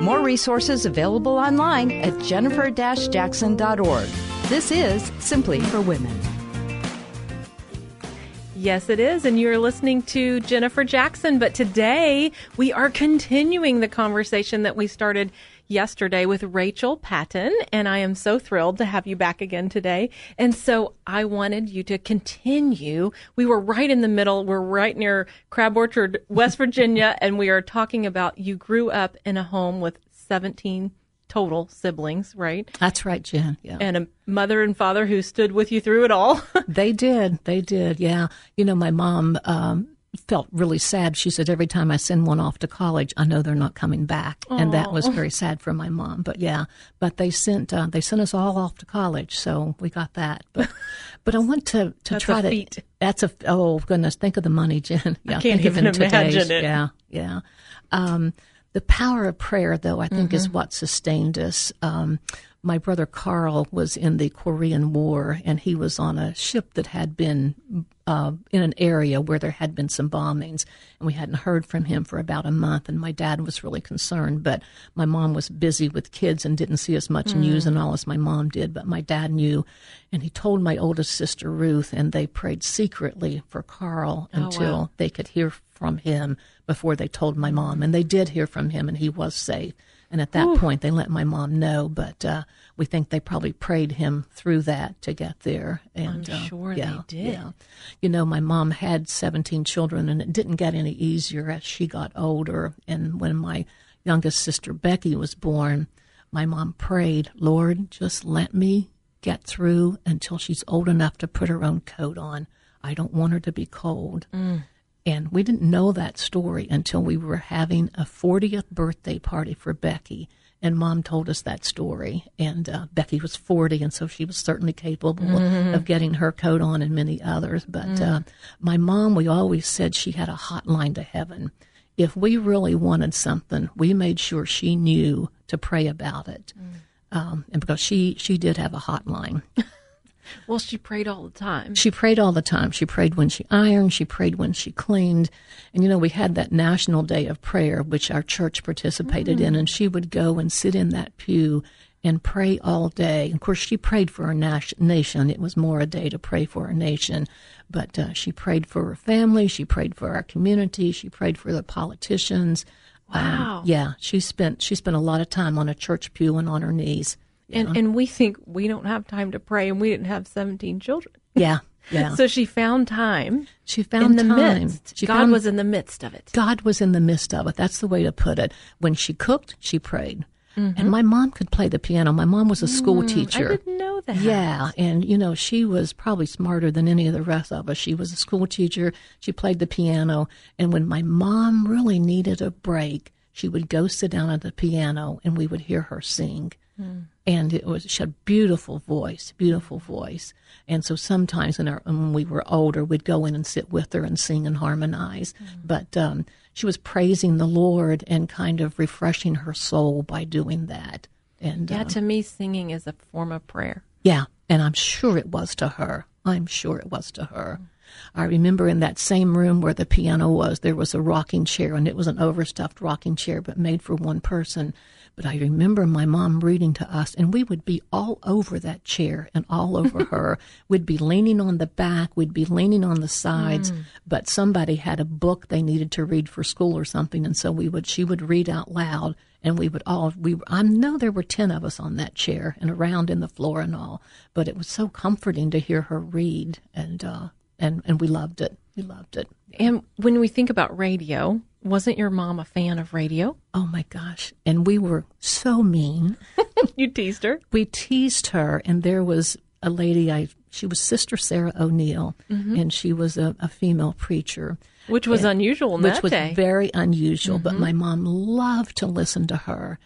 More resources available online at jennifer-jackson.org. This is Simply for Women. Yes, it is. And you're listening to Jennifer Jackson. But today we are continuing the conversation that we started yesterday with Rachel Patton. And I am so thrilled to have you back again today. And so I wanted you to continue. We were right in the middle. We're right near Crab Orchard, West Virginia. and we are talking about you grew up in a home with 17 total siblings, right? That's right, Jen. Yeah. And a mother and father who stood with you through it all. they did. They did. Yeah. You know, my mom um, felt really sad. She said, every time I send one off to college, I know they're not coming back, Aww. and that was very sad for my mom. But yeah, but they sent uh, they sent us all off to college, so we got that. But but I want to to that's try to. That's a oh goodness, think of the money, Jen. Yeah, I can't even imagine it. Yeah, yeah. Um, the power of prayer, though, I think, mm-hmm. is what sustained us. Um, my brother Carl was in the Korean War, and he was on a ship that had been uh, in an area where there had been some bombings, and we hadn't heard from him for about a month. And my dad was really concerned, but my mom was busy with kids and didn't see as much mm. news and all as my mom did. But my dad knew, and he told my oldest sister Ruth, and they prayed secretly for Carl oh, until wow. they could hear from him before they told my mom, and they did hear from him, and he was safe. And at that Ooh. point, they let my mom know, but uh, we think they probably prayed him through that to get there. And I'm uh, sure yeah, they did. Yeah. You know, my mom had 17 children, and it didn't get any easier as she got older. And when my youngest sister Becky was born, my mom prayed, Lord, just let me get through until she's old enough to put her own coat on. I don't want her to be cold. Mm. And we didn't know that story until we were having a 40th birthday party for Becky. And mom told us that story. And uh, Becky was 40, and so she was certainly capable mm-hmm. of getting her coat on and many others. But mm. uh, my mom, we always said she had a hotline to heaven. If we really wanted something, we made sure she knew to pray about it. Mm. Um, and because she, she did have a hotline. Well, she prayed all the time. She prayed all the time. She prayed when she ironed. She prayed when she cleaned. And, you know, we had that National Day of Prayer, which our church participated mm. in, and she would go and sit in that pew and pray all day. Of course, she prayed for our nation. It was more a day to pray for our nation. But uh, she prayed for her family. She prayed for our community. She prayed for the politicians. Wow. Um, yeah, she spent she spent a lot of time on a church pew and on her knees. And and we think we don't have time to pray, and we didn't have seventeen children. Yeah, yeah. so she found time. She found in the time. midst. She God found, was in the midst of it. God was in the midst of it. That's the way to put it. When she cooked, she prayed. Mm-hmm. And my mom could play the piano. My mom was a school Mm, teacher. I didn't know that. Yeah, and you know, she was probably smarter than any of the rest of us. She was a school teacher. She played the piano, and when my mom really needed a break, she would go sit down at the piano and we would hear her sing. Mm. And it was she had a beautiful voice, beautiful voice. And so sometimes in our, when we were older, we'd go in and sit with her and sing and harmonize. But um, she was praising the Lord and kind of refreshing her soul by doing that. And Yeah, uh, to me, singing is a form of prayer. yeah, and I'm sure it was to her. I'm sure it was to her. I remember in that same room where the piano was, there was a rocking chair, and it was an overstuffed rocking chair, but made for one person. But I remember my mom reading to us, and we would be all over that chair and all over her. We'd be leaning on the back, we'd be leaning on the sides, but somebody had a book they needed to read for school or something, and so we would she would read out loud, and we would all we I know there were ten of us on that chair and around in the floor and all, but it was so comforting to hear her read, and uh, and and we loved it. We loved it. And when we think about radio, wasn't your mom a fan of radio? Oh my gosh! And we were so mean. you teased her. we teased her, and there was a lady. I she was Sister Sarah O'Neill, and she was a, a female preacher. Which was unusual in which was day. Mm-hmm. very unusual. But my mom loved to listen to her,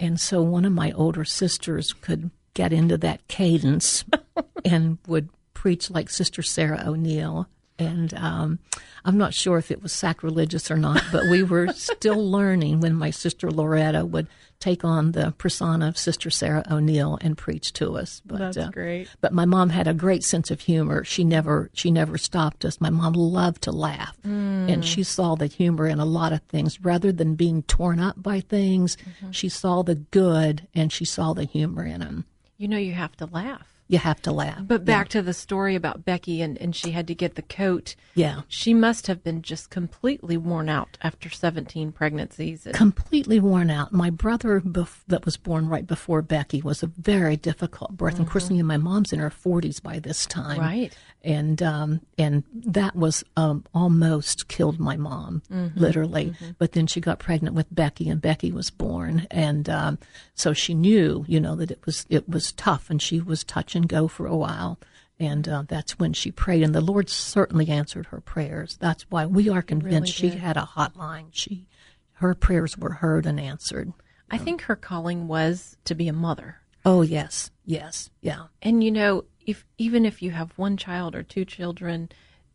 and so one of my older sisters could get into that cadence and would preach like Sister Sarah O'Neill. And um, I'm not sure if it was sacrilegious or not, but we were still learning when my sister Loretta would take on the persona of Sister Sarah O'Neill and preach to us. But, uh, great. But my mom had a great sense of humor. She never she never stopped us. My mom loved to laugh, and she saw the humor in a lot of things. Rather than being torn up by things, she saw the good and she saw the humor in them. You know, you have to laugh. You have to laugh. But back to the story about Becky and, and she had to get the coat. Yeah. She must have been just completely worn out after 17 pregnancies. And- completely worn out. My brother, bef- that was born right before Becky, was a very difficult birth. And of course, mm-hmm. my mom's in her forties by this time, Right. And um, and that was um, almost killed my mom, literally. But then she got pregnant with Becky, and Becky was born, and um, so she knew, you know, that it was it was tough, and she was touch and go for a while. And uh, that's when she prayed, and the Lord certainly answered her prayers. That's why we are convinced she had a hotline. She her prayers were heard and answered. I think her calling was to be a mother. Oh yes, yes, yeah, And you know, if even if you have one child or two children,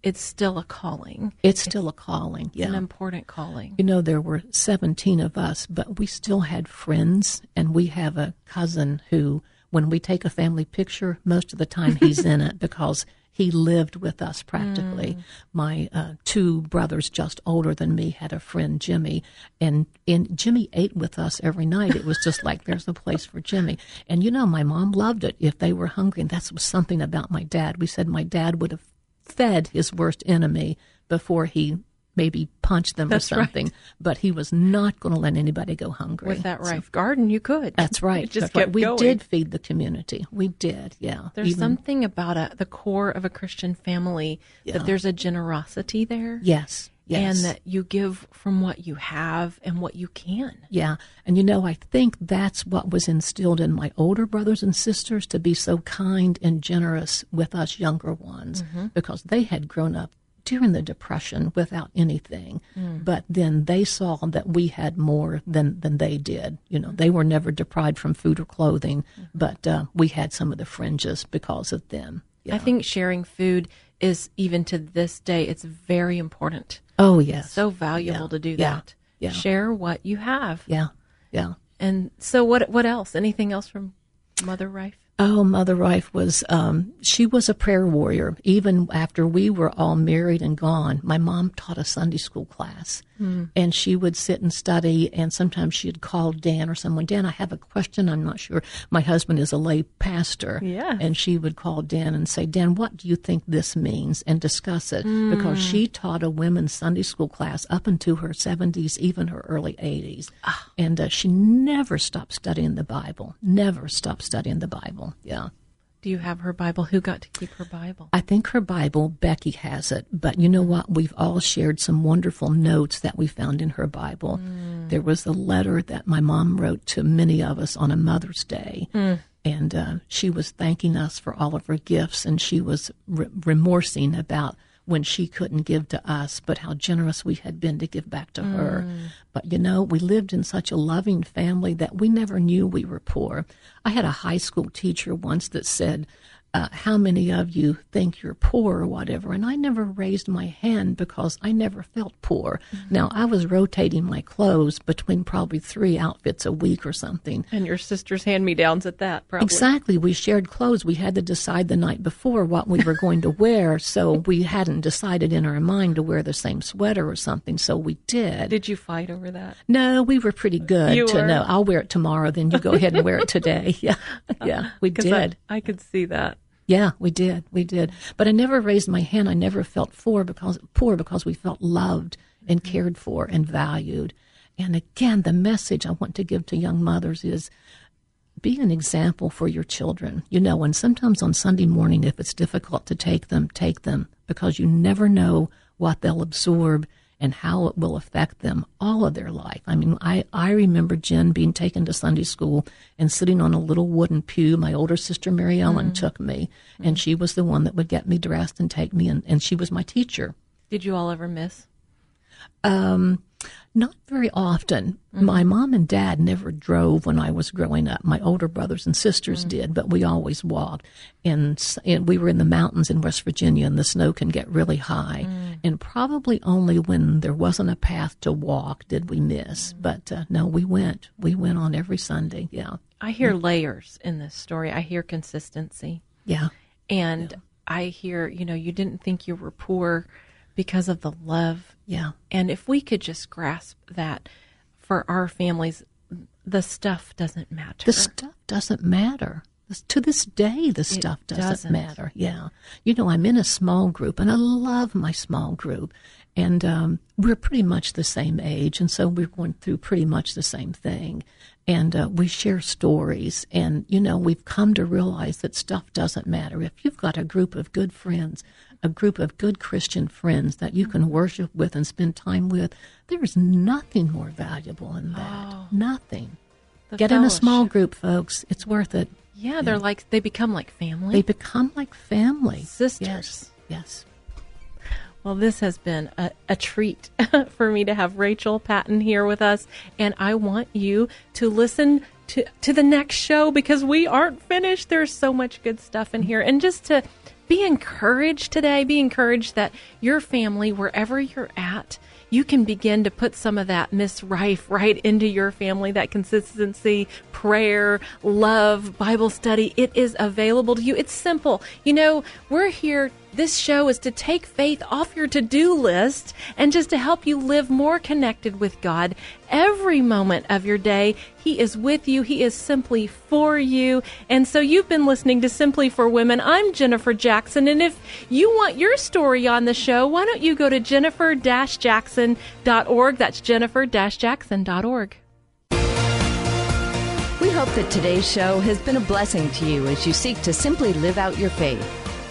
it's still a calling. it's still a calling. It's an important calling. you know there were seventeen of us, but we still had friends, and we have a cousin who, when we take a family picture, most of the time he's in it because he lived with us practically. My uh, two brothers, just older than me, had a friend Jimmy, and and Jimmy ate with us every night. It was just like there's a place for Jimmy. And you know, my mom loved it if they were hungry, and that's was something about my dad. We said my dad would have fed his worst enemy before he maybe punch them That's or right. something, but he was not going to let anybody go hungry. With that so, garden, you could. that's right. It just That's right. We going. did feed the community. We did. Yeah. There's Even- something about a, the core of a Christian family Yeah. that there's a generosity there. Yes. Yes. And that you give from what you have and what you can. Yeah. And you know, I think that's what was instilled in my older brothers and sisters to be so kind and generous with us younger ones mm-hmm. because they had grown up during the depression without anything but then they saw that we had more than than they did you know they were never deprived from food or clothing but uh, we had some of the fringes because of them yeah. I think sharing food is even to this day, it's very important. oh yes So valuable Yeah. to do Yeah. that. Yeah. Share what you have. yeah yeah And so what what else? Anything else from Mother Rife? Oh, Mother Rife was, um, she was a prayer warrior. Even after we were all married and gone, my mom taught a Sunday school class. And she would sit and study, and sometimes she'd call Dan or someone, Dan, I have a question. I'm not sure. My husband is a lay pastor. Yes. And she would call Dan and say, Dan, what do you think this means? And discuss it. Because she taught a women's Sunday school class up into her 70s, even her early 80s. And uh, she never stopped studying the Bible. Never stopped studying the Bible. Yeah. Do you have her Bible? Who got to keep her Bible? I think her Bible, Becky has it. But you know what? We've all shared some wonderful notes that we found in her Bible. There was a letter that my mom wrote to many of us on a Mother's Day. And uh, she was thanking us for all of her gifts, and she was re- remorsing about when she couldn't give to us, but how generous we had been to give back to her. Mm. But you know, we lived in such a loving family that we never knew we were poor. I had a high school teacher once that said, uh, how many of you think you're poor or whatever? And I never raised my hand because I never felt poor. Now, I was rotating my clothes between probably three outfits a week or something. And your sister's hand me downs at that, probably. Exactly. We shared clothes. We had to decide the night before what we were going to wear. So we hadn't decided in our mind to wear the same sweater or something. So we did. Did you fight over that? No, we were pretty good You to were? know. I'll wear it tomorrow. Then you go ahead and wear it today. Yeah. Yeah. We did. I, I could see that. Yeah, we did. We did. But I never raised my hand. I never felt poor because poor because we felt loved and mm-hmm. cared for and valued. And again, the message I want to give to young mothers is be an example for your children. You know, and sometimes on Sunday morning, if it's difficult to take them, take them because you never know what they'll absorb and how it will affect them all of their life. I mean, I, I remember Jen being taken to Sunday school and sitting on a little wooden pew. My older sister Mary Ellen took me, and she was the one that would get me dressed and take me, and, and she was my teacher. Did you all ever miss Um, not very often. Mm-hmm. My mom and dad never drove when I was growing up. My older brothers and sisters mm-hmm. did, but we always walked. And, and, we were in the mountains in West Virginia, and the snow can get really high. Mm. And probably only when there wasn't a path to walk did we miss. Mm. But uh, no, we went. We went on every Sunday. Yeah. I hear layers in this story. I hear consistency. Yeah. And yeah. I hear, you know, you didn't think you were poor because of the love. Yeah. And if we could just grasp that for our families, the stuff doesn't matter. The stuff doesn't matter. To this day, the stuff doesn't, doesn't, matter. Yeah. You know, I'm in a small group and I love my small group. And um, we're pretty much the same age. And so we're going through pretty much the same thing. And uh, we share stories. And, you know, we've come to realize that stuff doesn't matter. If you've got a group of good friends a group of good Christian friends that you can worship with and spend time with, there's nothing more valuable than that. Oh, nothing. Get fellowship. in a small group, folks. It's worth it. Yeah, they're like they become like family. They become like family. Sisters. Yes. Yes. Well, this has been a, a treat for me to have Rachel Patton here with us, and I want you to listen to to the next show because we aren't finished. There's so much good stuff in here, and just to be encouraged today. Be encouraged that your family, wherever you're at, you can begin to put some of that Miss Rife right into your family, that consistency, prayer, love, Bible study. It is available to you. It's simple. You know, we're here this show is to take faith off your to do list and just to help you live more connected with God every moment of your day. He is with you, He is simply for you. And so you've been listening to Simply for Women. I'm Jennifer Jackson. And if you want your story on the show, why don't you go to jennifer jackson.org? That's jennifer jackson.org. We hope that today's show has been a blessing to you as you seek to simply live out your faith.